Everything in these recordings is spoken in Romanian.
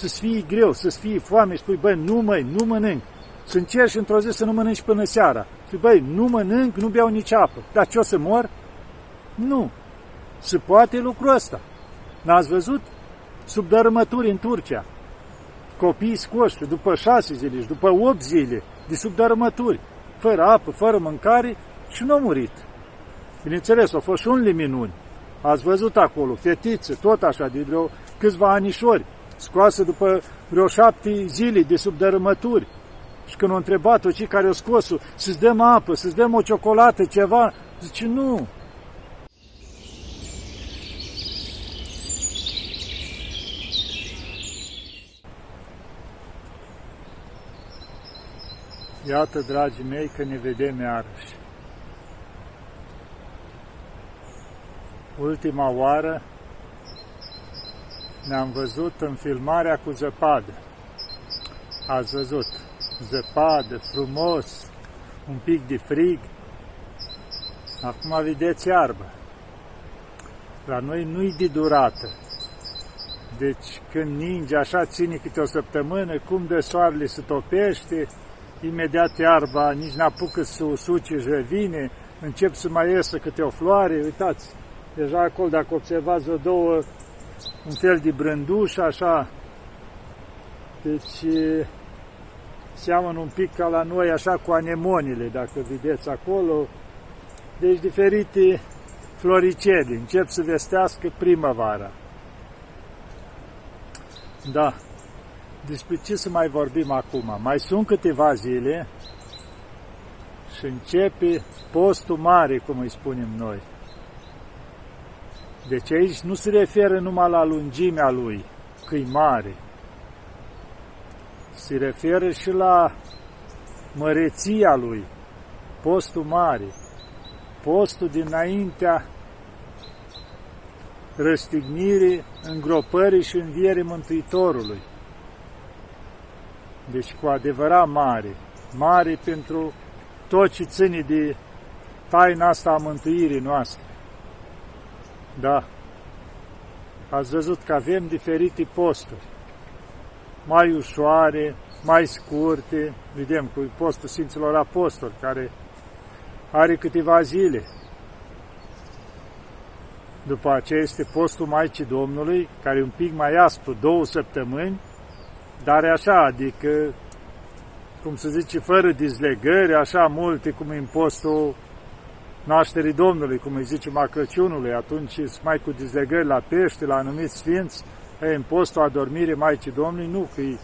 să-ți fie greu, să-ți fie foame, spui, băi, nu măi, nu mănânc. Să încerci într-o zi să nu mănânci până seara. Spui, băi, nu mănânc, nu beau nici apă. Dar ce o să mor? Nu. Se poate lucrul ăsta. N-ați văzut? Sub dărâmături în Turcia. Copiii scoși după șase zile și după opt zile de sub dărâmături, fără apă, fără mâncare și nu au murit. Bineînțeles, au fost și unele minuni. Ați văzut acolo, fetițe, tot așa, de vreo câțiva anișori, scoasă după vreo șapte zile de sub dărâmături. Și când au întrebat-o cei care au scos-o, să-ți dăm apă, să-ți dăm o ciocolată, ceva, zice, nu, Iată, dragii mei, că ne vedem iarăși. Ultima oară ne-am văzut în filmarea cu zăpadă. Ați văzut, zăpadă, frumos, un pic de frig. Acum vedeți iarbă. La noi nu-i de durată. Deci când ninge așa ține câte o săptămână, cum de soarele se topește, imediat iarba nici n-apucă să o suce și revine, încep să mai iesă câte o floare, uitați, deja acolo, dacă observați o două, un fel de brânduș, așa, deci seamănă un pic ca la noi, așa cu anemonile, dacă vedeți acolo, deci diferite floricele, încep să vestească primăvara. Da, despre ce să mai vorbim acum? Mai sunt câteva zile și începe postul mare, cum îi spunem noi. Deci aici nu se referă numai la lungimea lui, că e mare. Se referă și la măreția lui, postul mare, postul dinaintea răstignirii, îngropării și învierii Mântuitorului. Deci cu adevărat mare, mare pentru tot ce ține de taina asta a mântuirii noastre. Da, ați văzut că avem diferite posturi, mai ușoare, mai scurte, vedem cu postul Sfinților Apostoli, care are câteva zile. După aceea este postul Maicii Domnului, care e un pic mai aspru, două săptămâni, dar e așa, adică, cum se zice, fără dizlegări, așa multe, cum în postul nașterii Domnului, cum îi zice a Crăciunului, atunci mai cu dizlegări la pește, la anumiți sfinți, e, în postul adormirii Maicii Domnului, nu, că e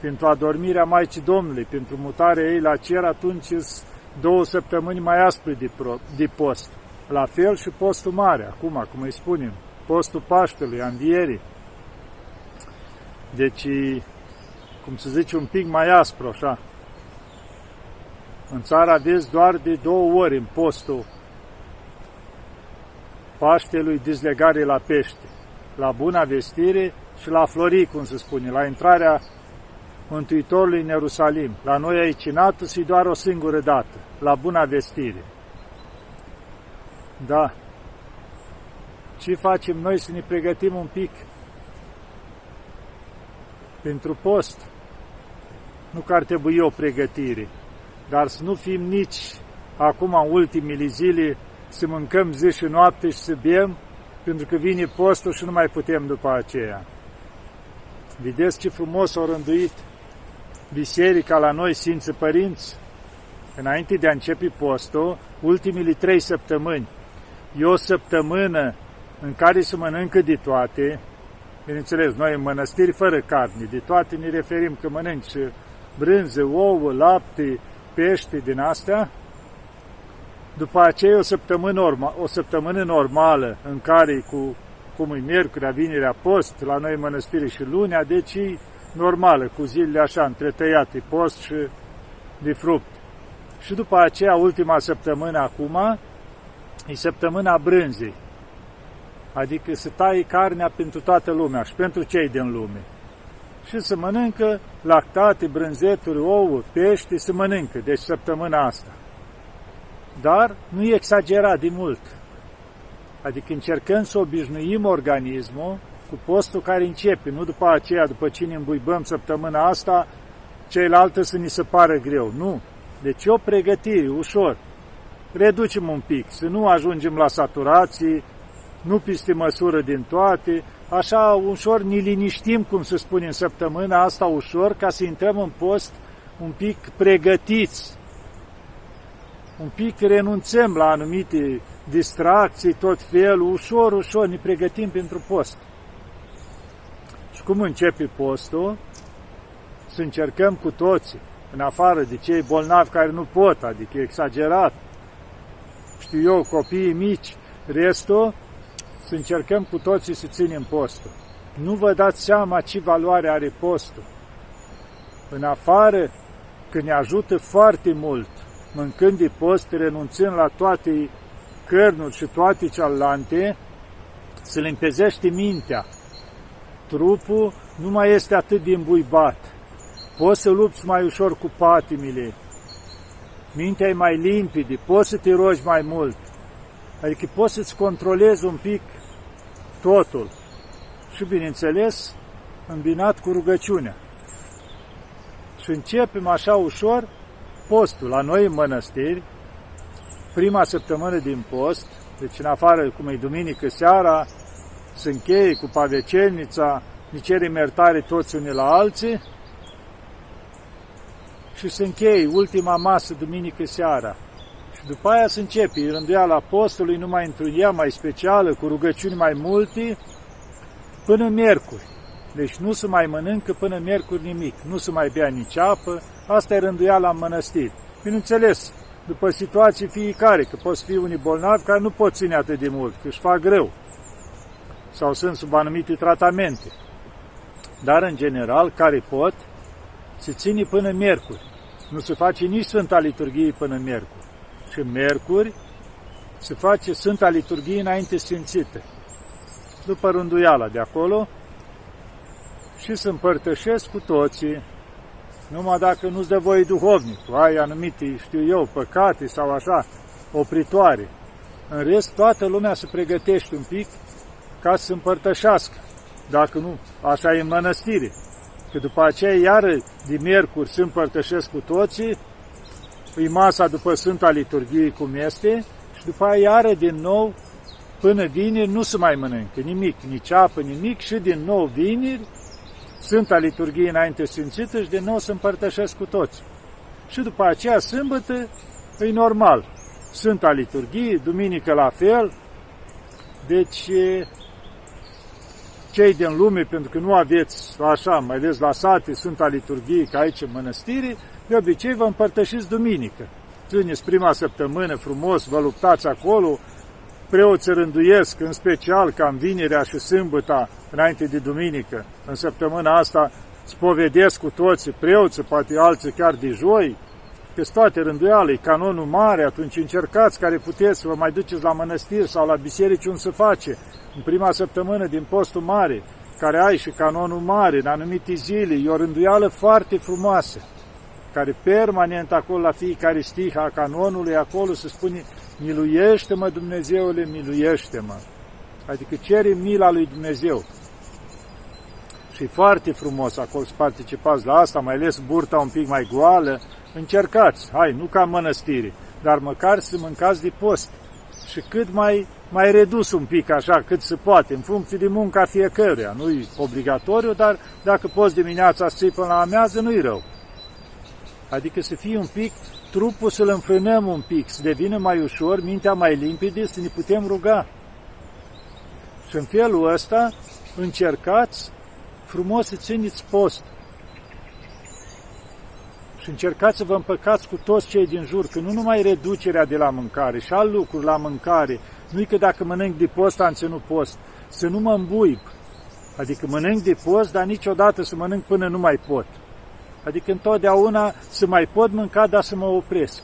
pentru adormirea Maicii Domnului, pentru mutarea ei la cer, atunci sunt două săptămâni mai aspre de, pro, de post. La fel și postul mare, acum, cum îi spunem, postul Paștelui, Învierii. Deci, cum se zice, un pic mai aspru, așa. În țară aveți doar de două ori în postul Paștelui dizlegare la pește, la Buna Vestire și la Florii, cum se spune, la intrarea Mântuitorului în Ierusalim. La noi aici în Atos e doar o singură dată, la Buna Vestire. Da. Ce facem noi să ne pregătim un pic pentru post? Nu că ar trebui o pregătire, dar să nu fim nici acum în ultimele zile să mâncăm zi și noapte și să bem, pentru că vine postul și nu mai putem după aceea. Vedeți ce frumos au rânduit biserica la noi, Sfinții Părinți? Înainte de a începe postul, ultimele trei săptămâni, e o săptămână în care se mănâncă de toate, bineînțeles, noi în mănăstiri fără carne, de toate ne referim că mănânci brânză, ouă, lapte, pește din astea, după aceea o săptămână, norma, o săptămână normală în care cu cum e miercurea, vinerea, post, la noi mănăstiri și lunea, deci e normală, cu zilele așa întretăiate, post și de fruct. Și după aceea, ultima săptămână acum, e săptămâna brânzei, adică să taie carnea pentru toată lumea și pentru cei din lume și să mănâncă lactate, brânzeturi, ouă, pește, să mănâncă, deci săptămâna asta. Dar nu e exagerat de mult. Adică încercăm să obișnuim organismul cu postul care începe, nu după aceea, după ce ne îmbuibăm săptămâna asta, ceilaltă să ni se pară greu. Nu. Deci o pregătire, ușor. Reducem un pic, să nu ajungem la saturații, nu peste măsură din toate, așa ușor ne liniștim, cum se spune în săptămâna asta, ușor, ca să intrăm în post un pic pregătiți, un pic renunțăm la anumite distracții, tot felul, ușor, ușor ne pregătim pentru post. Și cum începe postul? Să încercăm cu toții, în afară de cei bolnavi care nu pot, adică exagerat, știu eu, copiii mici, restul, să încercăm cu toții să ținem postul. Nu vă dați seama ce valoare are postul. În afară, că ne ajută foarte mult, mâncând de post, renunțând la toate cărnuri și toate cealante, să limpezește mintea. Trupul nu mai este atât de îmbuibat. Poți să lupți mai ușor cu patimile. Mintea e mai limpede, poți să te rogi mai mult. Adică poți să-ți controlezi un pic totul. Și, bineînțeles, îmbinat cu rugăciunea. Și începem așa ușor postul. La noi în mănăstiri, prima săptămână din post, deci în afară, cum e duminică seara, se încheie cu pavecelnița, ne cerim iertare toți unii la alții și se încheie ultima masă duminică seara. Și după aia se începe rânduiala postului numai într-un ea mai specială, cu rugăciuni mai multe, până miercuri. Deci nu se mai mănâncă până miercuri nimic, nu se mai bea nici apă, asta e rânduiala în mănăstiri. Bineînțeles, după situații fiecare, că poți fi unii bolnavi care nu pot ține atât de mult, că își fac greu sau sunt sub anumite tratamente. Dar, în general, care pot, se ține până miercuri. Nu se face nici Sfânta Liturghie până miercuri. Și miercuri se face Sfânta Liturghie înainte sfințită. După rânduiala de acolo, și să împărtășesc cu toții, numai dacă nu-ți dă voie duhovnic, ai anumite, știu eu, păcate sau așa, opritoare. În rest, toată lumea se pregătește un pic ca să împărtășească, dacă nu, așa e în mănăstire. Că după aceea, iară, de miercuri se împărtășesc cu toții, îi masa după Sfânta Liturghie cum este, și după aia iară din nou, până vineri, nu se mai mănâncă nimic, nici apă, nimic, și din nou vineri, Sfânta Liturghie înainte sfințită și de nou să împărtășesc cu toți. Și după aceea, sâmbătă, e normal. Sfânta Liturghie, duminică la fel. Deci, cei din lume, pentru că nu aveți așa, mai ales la sate, Sfânta Liturghie, ca aici în mănăstire, de obicei vă împărtășiți duminică. Țineți prima săptămână frumos, vă luptați acolo, preoții rânduiesc, în special ca în vinerea și sâmbăta, înainte de duminică, în săptămâna asta, spovedesc cu toți preoții, poate alții chiar de joi, că toate rânduiale, canonul mare, atunci încercați care puteți să vă mai duceți la mănăstiri sau la biserici unde se face, în prima săptămână din postul mare, care ai și canonul mare, în anumite zile, e o rânduială foarte frumoasă, care permanent acolo la fiecare stih a canonului, acolo se spune Miluiește-mă, Dumnezeule, miluiește-mă. Adică cere mila lui Dumnezeu. Și foarte frumos acolo să participați la asta, mai ales burta un pic mai goală. Încercați, hai, nu ca mănăstire, dar măcar să mâncați de post. Și cât mai, mai redus un pic așa, cât se poate, în funcție de munca fiecăruia. Nu-i obligatoriu, dar dacă poți dimineața să până la amiază, nu-i rău. Adică să fie un pic trupul să-l înfrânăm un pic, să devină mai ușor, mintea mai limpede, să ne putem ruga. Și în felul ăsta încercați frumos să țineți post. Și încercați să vă împăcați cu toți cei din jur, că nu numai reducerea de la mâncare, și alt lucru la mâncare, nu-i că dacă mănânc de post, am ținut post, să nu mă îmbuib. Adică mănânc de post, dar niciodată să mănânc până nu mai pot. Adică întotdeauna să mai pot mânca, dar să mă opresc,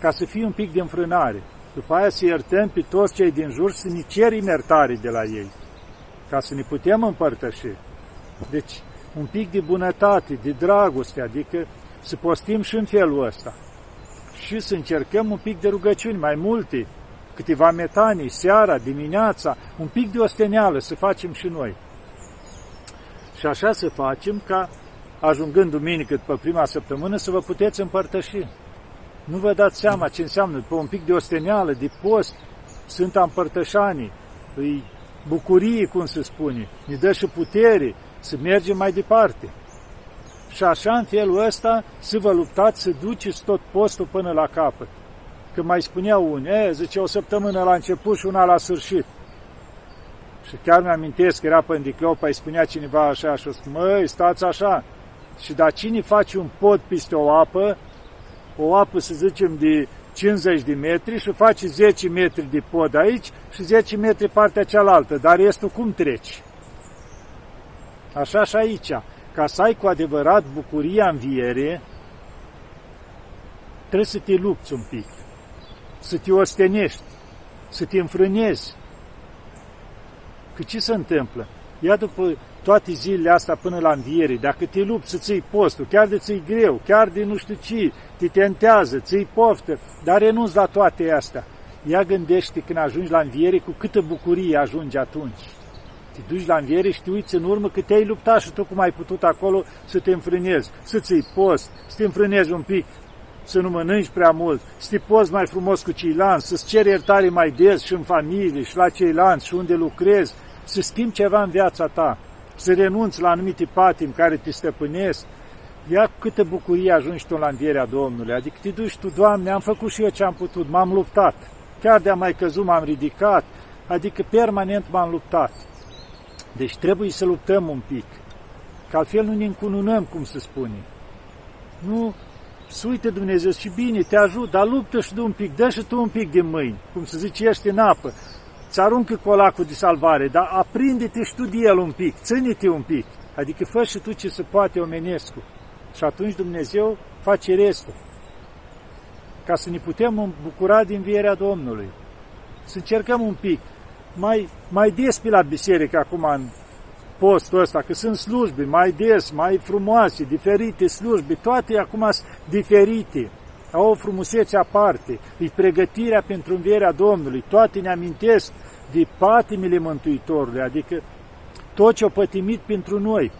ca să fie un pic de înfrânare. După aia să iertăm pe toți cei din jur, să ne cerim iertare de la ei, ca să ne putem împărtăși. Deci, un pic de bunătate, de dragoste, adică să postim și în felul ăsta. Și să încercăm un pic de rugăciuni, mai multe, câteva metanii, seara, dimineața, un pic de osteneală să facem și noi. Și așa să facem ca, ajungând duminică pe prima săptămână, să vă puteți împărtăși. Nu vă dați seama ce înseamnă, pe un pic de osteneală, de post, sunt împărtășanii, îi bucurie, cum se spune, ne dă și putere să mergem mai departe. Și așa, în felul ăsta, să vă luptați să duceți tot postul până la capăt. Că mai spuneau unii, e, zice, o săptămână la început și una la sfârșit. Și chiar mi-amintesc că era pe Îndicleopa, îi spunea cineva așa și o spune, măi, stați așa. Și da cine face un pod peste o apă, o apă, să zicem, de 50 de metri și face 10 metri de pod aici și 10 metri partea cealaltă, dar restul cum treci? Așa și aici. Ca să ai cu adevărat bucuria înviere, trebuie să te lupți un pic, să te ostenești, să te înfrânezi. Că ce se întâmplă? Ia după toate zilele astea până la înviere, dacă te lupți să ții postul, chiar de ți greu, chiar de nu știu ce, te tentează, ții poftă, dar renunți la toate astea. Ia gândește când ajungi la înviere cu câtă bucurie ajungi atunci. Te duci la înviere și te uiți în urmă că te-ai luptat și tu cum ai putut acolo să te înfrânezi, să ții post, să te înfrânezi un pic, să nu mănânci prea mult, să te poți mai frumos cu ceilalți, să-ți ceri iertare mai des și în familie și la ceilalți și unde lucrezi, să schimbi ceva în viața ta să renunți la anumite patim care te stăpânesc, ia câtă bucurie ajungi tu la învierea Domnului. Adică te duci tu, Doamne, am făcut și eu ce am putut, m-am luptat. Chiar de-am mai căzut, m-am ridicat, adică permanent m-am luptat. Deci trebuie să luptăm un pic, că altfel nu ne încununăm, cum se spune. Nu, să uite Dumnezeu și bine, te ajut, dar luptă și tu un pic, dă și tu un pic din mâini, cum se zice, ești în apă îți aruncă colacul de salvare, dar aprinde-te și tu de el un pic, ține-te un pic, adică fă și tu ce se poate omenescu. Și atunci Dumnezeu face restul. Ca să ne putem bucura din vierea Domnului. Să încercăm un pic, mai, mai des pe la biserică acum în postul ăsta, că sunt slujbe mai des, mai frumoase, diferite slujbe, toate acum sunt diferite. Au o frumusețe aparte, e pregătirea pentru învierea Domnului, toate ne amintesc de patimile Mântuitorului, adică tot ce-a pătimit pentru noi.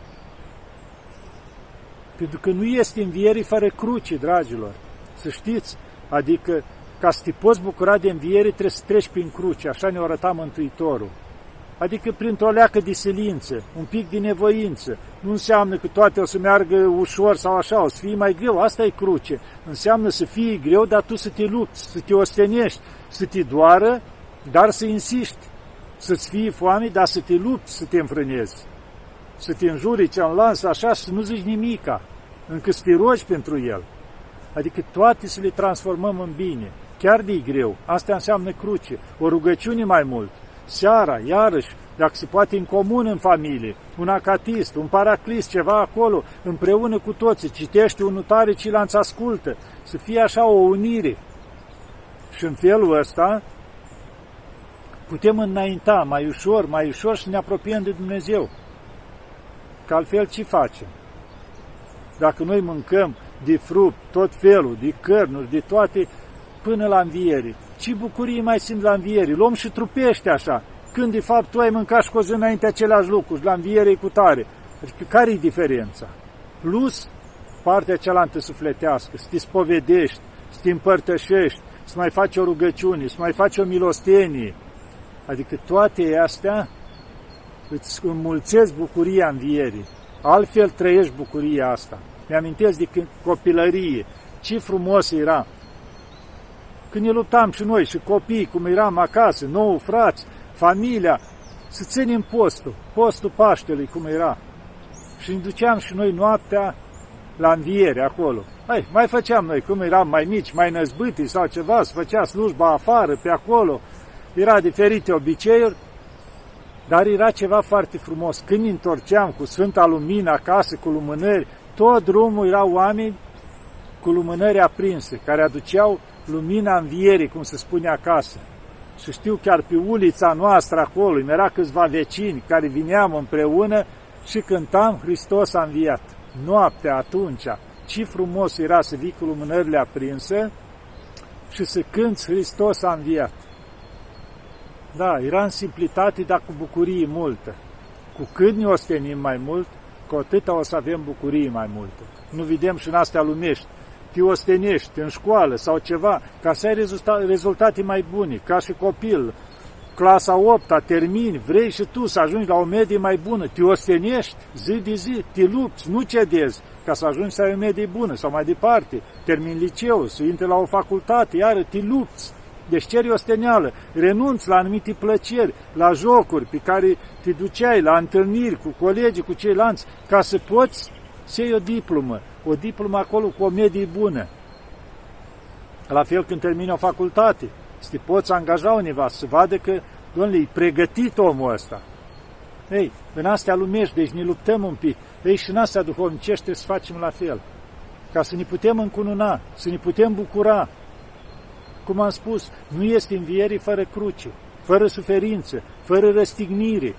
Pentru că nu este înviere fără cruce, dragilor, să știți, adică ca să te poți bucura de înviere trebuie să treci prin cruce, așa ne-a arătat Mântuitorul adică printr-o leacă de silință, un pic de nevoință. Nu înseamnă că toate o să meargă ușor sau așa, o să fie mai greu, asta e cruce. Înseamnă să fie greu, dar tu să te lupți, să te ostenești, să te doară, dar să insisti, să-ți fie foame, dar să te lupți, să te înfrânezi, să te înjuri cealaltă așa și să nu zici nimica, încă să te rogi pentru el. Adică toate să le transformăm în bine, chiar de greu. Asta înseamnă cruce, o rugăciune mai mult, seara, iarăși, dacă se poate în comun în familie, un acatist, un paraclist, ceva acolo, împreună cu toții, citește un tare, ci l ascultă, să fie așa o unire. Și în felul ăsta putem înainta mai ușor, mai ușor și ne apropiem de Dumnezeu. Că altfel ce facem? Dacă noi mâncăm de fruct, tot felul, de cărnuri, de toate, până la înviere, ce bucurie mai simt la înviere. Luăm și trupește așa, când de fapt tu ai mâncat și cozi înainte același lucru, la înviere cu tare. Adică care e diferența? Plus partea cealaltă sufletească, să te spovedești, să te împărtășești, să mai faci o rugăciune, să mai faci o milostenie. Adică toate astea îți înmulțesc bucuria învierii. Altfel trăiești bucuria asta. Mi-amintesc de când copilărie, ce frumos era când ne luptam și noi, și copii, cum eram acasă, nouă frați, familia, să ținem postul, postul Paștelui, cum era. Și ne duceam și noi noaptea la înviere acolo. Hai, mai făceam noi, cum eram mai mici, mai năzbâti sau ceva, să făcea slujba afară, pe acolo. Era diferite obiceiuri, dar era ceva foarte frumos. Când ne întorceam cu Sfânta Lumină acasă, cu lumânări, tot drumul erau oameni cu lumânări aprinse, care aduceau lumina învierii, cum se spune acasă. Și știu chiar pe ulița noastră acolo, îmi era câțiva vecini care vineam împreună și cântam Hristos a înviat. Noaptea atunci, ce frumos era să vii cu lumânările aprinse și să cânți Hristos a înviat. Da, era în simplitate, dar cu bucurie multă. Cu cât ne ostenim mai mult, cu atâta o să avem bucurii mai multe. Nu vedem și în astea lumești. Te ostenești în școală sau ceva, ca să ai rezultate mai bune, ca și copil, clasa 8 -a, termini, vrei și tu să ajungi la o medie mai bună, te ostenești zi de zi, te lupți, nu cedezi, ca să ajungi să ai o medie bună sau mai departe, termin liceu, să intri la o facultate, iară te lupți, deci ceri osteneală, renunți la anumite plăceri, la jocuri pe care te duceai, la întâlniri cu colegii, cu ceilalți, ca să poți să iei o diplomă, o diplomă acolo cu o medie bună. La fel când termini o facultate, să te poți angaja undeva, să vadă că, domnule, e pregătit omul ăsta. Ei, în astea lumești, deci ne luptăm un pic. Ei, și în astea duhovnicește să facem la fel. Ca să ne putem încununa, să ne putem bucura. Cum am spus, nu este învierii fără cruce, fără suferință, fără răstignire.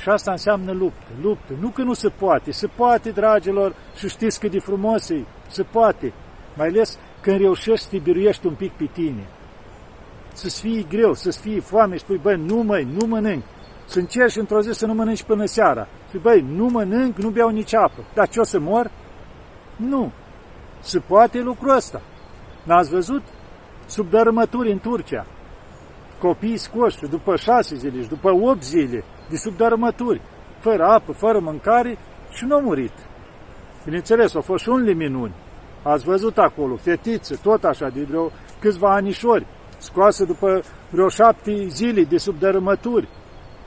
Și asta înseamnă luptă, luptă. Nu că nu se poate, se poate, dragilor, și știți cât de frumos e, se poate. Mai ales când reușești să te biruiești un pic pe tine. Să-ți fie greu, să-ți fie foame și spui, băi, nu mai, nu mănânc. Să încerci într-o zi să nu mănânci până seara. Spui, băi, nu mănânc, nu beau nici apă. Dar ce o să mor? Nu. Se poate lucrul ăsta. N-ați văzut? Sub dărâmături în Turcia. Copiii scoși după șase zile și după opt zile de sub dărâmături, fără apă, fără mâncare și nu au murit. Bineînțeles, au fost și unele minuni. Ați văzut acolo, fetiță, tot așa, de vreo câțiva anișori, scoasă după vreo șapte zile de sub dărâmături.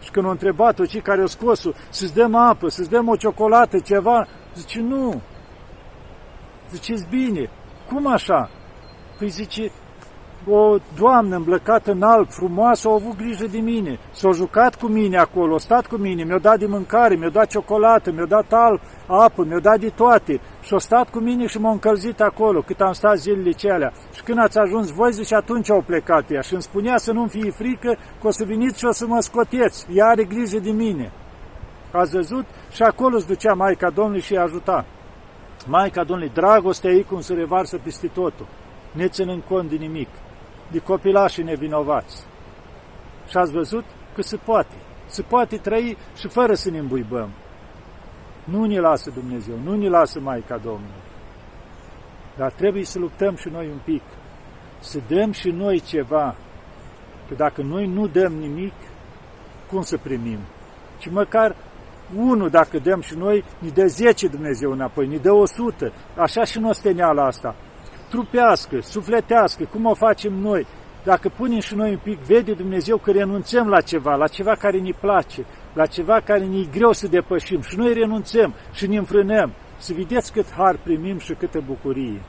Și când au întrebat-o cei care au scos-o, să-ți dăm apă, să-ți dăm o ciocolată, ceva, zice, nu. Ziceți bine, cum așa? Păi zice, o doamnă îmblăcată în alb, frumoasă, a avut grijă de mine, s-a jucat cu mine acolo, a stat cu mine, mi-a dat de mâncare, mi-a dat ciocolată, mi-a dat alb, apă, mi-a dat de toate și a stat cu mine și m-a încălzit acolo, cât am stat zilele celea. Și când ați ajuns voi, zice, atunci au plecat ea și îmi spunea să nu-mi fie frică, că o să veniți și o să mă scoteți, ea are grijă de mine. Ați văzut? Și acolo îți ducea Maica Domnului și îi ajuta. Maica Domnului, dragostea ei cum se revarsă peste totul, ne ținând cont de nimic de copilașii nevinovați. Și ați văzut că se poate. Se poate trăi și fără să ne îmbuibăm. Nu ne lasă Dumnezeu, nu ne lasă Maica Domnului. Dar trebuie să luptăm și noi un pic, să dăm și noi ceva. Că dacă noi nu dăm nimic, cum să primim? Ci măcar unul, dacă dăm și noi, ne dă 10 Dumnezeu înapoi, ne dă 100. Așa și nu steneala asta trupească, sufletească, cum o facem noi, dacă punem și noi un pic, vede Dumnezeu că renunțăm la ceva, la ceva care ne place, la ceva care ne-e greu să depășim și noi renunțăm și ne înfrânăm, să vedeți cât har primim și câtă bucurie.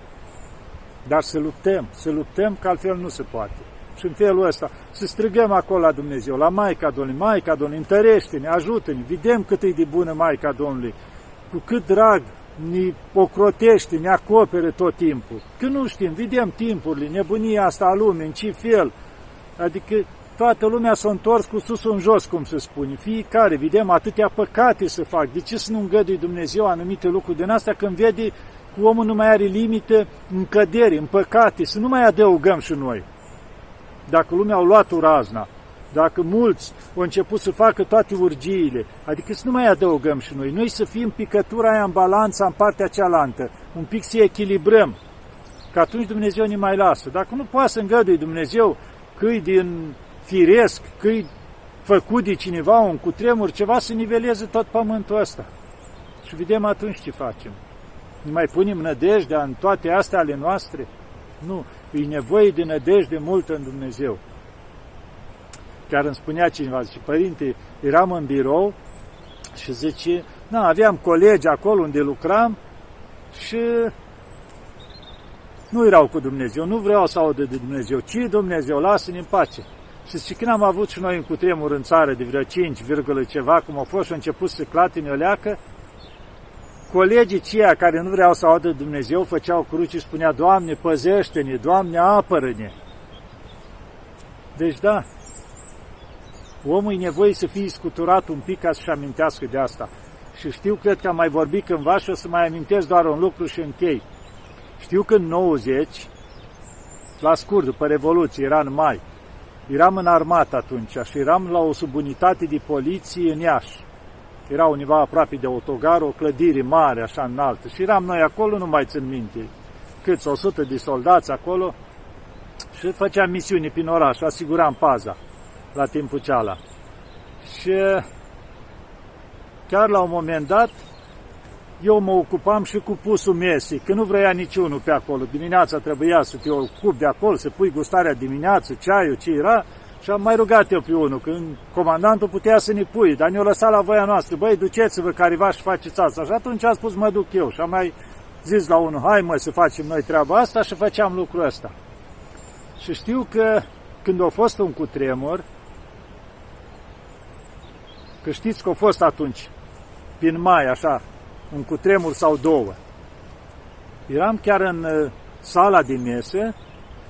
Dar să luptăm, să luptăm, că altfel nu se poate. Și în felul ăsta, să strigăm acolo la Dumnezeu, la Maica Domnului, Maica Domnului, întărește-ne, ajută-ne, vedem cât e de bună Maica Domnului, cu cât drag ne ocrotește, ne acopere tot timpul. Că nu știm, vedem timpurile, nebunia asta a lumii, în ce fel. Adică toată lumea s-a întors cu sus în jos, cum se spune. Fiecare, vedem atâtea păcate să fac. De ce să nu îngădui Dumnezeu anumite lucruri din asta când vede că omul nu mai are limite în căderi, în păcate, să nu mai adăugăm și noi. Dacă lumea au luat razna, dacă mulți au început să facă toate urgiile, adică să nu mai adăugăm și noi, noi să fim picătura aia în balanța în partea cealaltă, un pic să echilibrăm, că atunci Dumnezeu ne mai lasă. Dacă nu poate să îngădui Dumnezeu că din firesc, că făcut de cineva, un cutremur, ceva să niveleze tot pământul ăsta. Și vedem atunci ce facem. Ne mai punem nădejdea în toate astea ale noastre? Nu, e nevoie de nădejde multă în Dumnezeu. Chiar îmi spunea cineva, zice, părinte, eram în birou și zice, na, aveam colegi acolo unde lucram și nu erau cu Dumnezeu, nu vreau să audă de Dumnezeu, ci Dumnezeu, lasă-ne în pace. Și zice, când am avut și noi un cutremur în țară de vreo 5, ceva, cum a fost și a început să clatine o leacă, colegii ceia care nu vreau să audă Dumnezeu făceau cruci și spunea, Doamne, păzește-ne, Doamne, apără-ne. Deci da, Omul e nevoie să fie scuturat un pic ca să-și amintească de asta. Și știu, cred că am mai vorbit cândva și o să mai amintesc doar un lucru și închei. Știu că în 90, la scurt, după Revoluție, era în mai, eram în armată atunci și eram la o subunitate de poliție în Iași. Era univa aproape de autogar, o clădire mare, așa înaltă. Și eram noi acolo, nu mai țin minte, câți, 100 de soldați acolo și făceam misiuni prin oraș, asiguram paza la timpul ceala. Și chiar la un moment dat, eu mă ocupam și cu pusul mesii, că nu vrea niciunul pe acolo. Dimineața trebuia să te ocupi de acolo, să pui gustarea dimineață, ceaiul, ce era, și am mai rugat eu pe unul, când comandantul putea să ne pui, dar ne-o lăsat la voia noastră, băi, duceți-vă careva și faceți asta. Și atunci a spus, mă duc eu. Și am mai zis la unul, hai mă să facem noi treaba asta și făceam lucrul ăsta. Și știu că când a fost un cutremur, că știți că a fost atunci, prin mai, așa, un cutremur sau două. Eram chiar în uh, sala de mese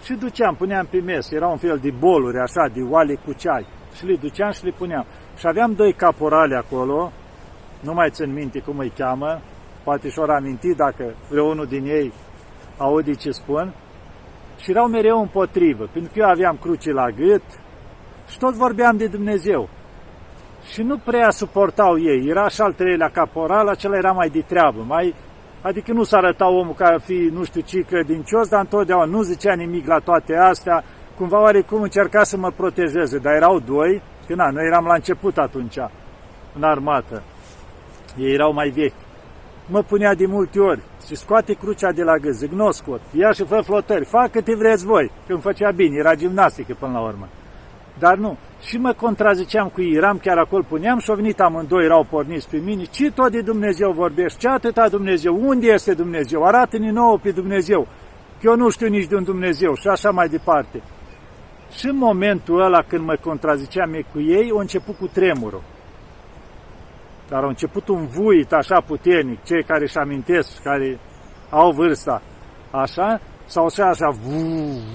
și duceam, puneam pe mesă, era un fel de boluri, așa, de oale cu ceai. Și le duceam și le puneam. Și aveam doi caporali acolo, nu mai țin minte cum îi cheamă, poate și-or aminti dacă vreunul din ei aude ce spun, și erau mereu împotrivă, pentru că eu aveam cruce la gât și tot vorbeam de Dumnezeu. Și nu prea suportau ei, era și al treilea caporal, acela era mai de treabă, mai Adică nu s arăta omul ca fi nu știu ce credincios, dar întotdeauna nu zicea nimic la toate astea, cumva oarecum încerca să mă protejeze, dar erau doi, că na, noi eram la început atunci, în armată. Ei erau mai vechi. Mă punea de multe ori și scoate crucea de la gât, zic, nu scot, ia și fă flotări, fac câte vreți voi, că îmi făcea bine, era gimnastică până la urmă. Dar nu. Și mă contraziceam cu ei, eram chiar acolo, puneam și au venit amândoi, erau porniți pe mine. Ce tot de Dumnezeu vorbești? Ce atâta Dumnezeu? Unde este Dumnezeu? Arată-ne nouă pe Dumnezeu. Că eu nu știu nici de un Dumnezeu și așa mai departe. Și în momentul ăla când mă contraziceam cu ei, au început cu tremurul. Dar au început un vuit așa puternic, cei care își amintesc, care au vârsta, așa, sau așa, așa, vu,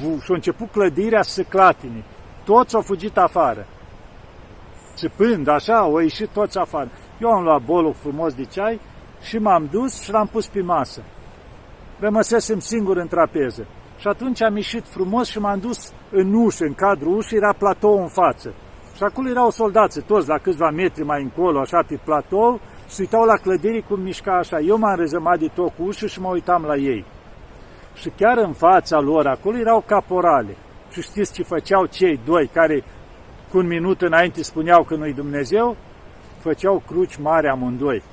vu, și au început clădirea să clatine toți au fugit afară. Țipând așa, au ieșit toți afară. Eu am luat bolul frumos de ceai și m-am dus și l-am pus pe masă. Rămăsesem singur în trapeză. Și atunci am ieșit frumos și m-am dus în ușă, în cadrul ușii, era platou în față. Și acolo erau soldați, toți la câțiva metri mai încolo, așa pe platou, și uitau la clădiri cum mișca așa. Eu m-am rezămat de tot cu ușă și mă uitam la ei. Și chiar în fața lor, acolo erau caporale. Și știți ce făceau cei doi care cu un minut înainte spuneau că nu-i Dumnezeu? Făceau cruci mari amândoi.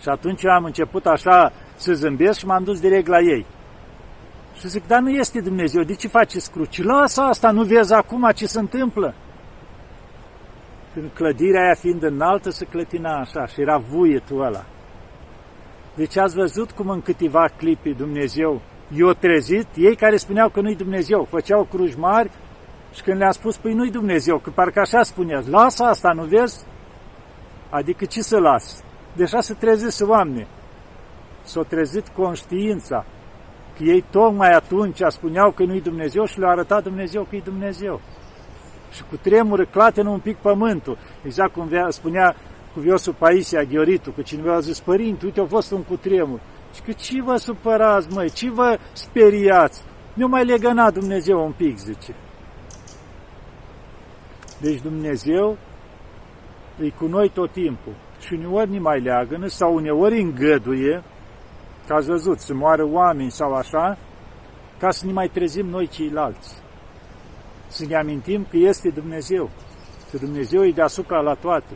Și atunci am început așa să zâmbesc și m-am dus direct la ei. Și zic, dar nu este Dumnezeu, de ce faceți cruci? Lasă asta, nu vezi acum ce se întâmplă? Când clădirea aia fiind înaltă, se clătina așa și era vuietul ăla. Deci ați văzut cum în câteva clipi Dumnezeu i-au trezit, ei care spuneau că nu-i Dumnezeu, făceau cruci mari și când le-am spus, păi nu-i Dumnezeu, că parcă așa spuneați, lasă asta, nu vezi? Adică ce să las? Deja se trezise oameni. S-au trezit conștiința că ei tocmai atunci spuneau că nu-i Dumnezeu și le-au arătat Dumnezeu că e Dumnezeu. Și cu tremură clatenă un pic pământul. Exact cum spunea cuviosul Paisia Ghioritu, că cineva a zis, părinte, uite, a fost un cutremur. Și că ce vă supărați, măi, ce vă speriați? Nu mai legăna Dumnezeu un pic, zice. Deci Dumnezeu e cu noi tot timpul. Și uneori ne mai leagănă sau uneori îngăduie, ca ați văzut, să moară oameni sau așa, ca să ne mai trezim noi ceilalți. Să ne amintim că este Dumnezeu, că Dumnezeu e deasupra la toate.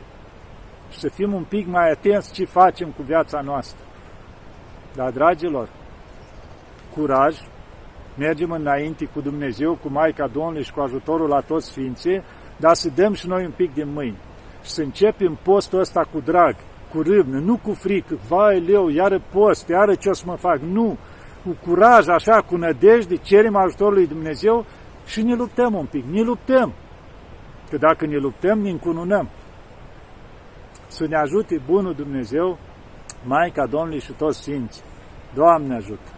Și să fim un pic mai atenți ce facem cu viața noastră. Dar, dragilor, curaj, mergem înainte cu Dumnezeu, cu Maica Domnului și cu ajutorul la toți Sfinții, dar să dăm și noi un pic de mâini. Și să începem postul ăsta cu drag, cu râvnă, nu cu frică, vai leu, iară post, iară ce o să mă fac, nu, cu curaj, așa, cu nădejde, cerem ajutorul lui Dumnezeu și ne luptăm un pic, ne luptăm. Că dacă ne luptăm, ne încununăm. Să ne ajute bunul Dumnezeu Maica Domnului și toți Sfinți. Doamne ajută!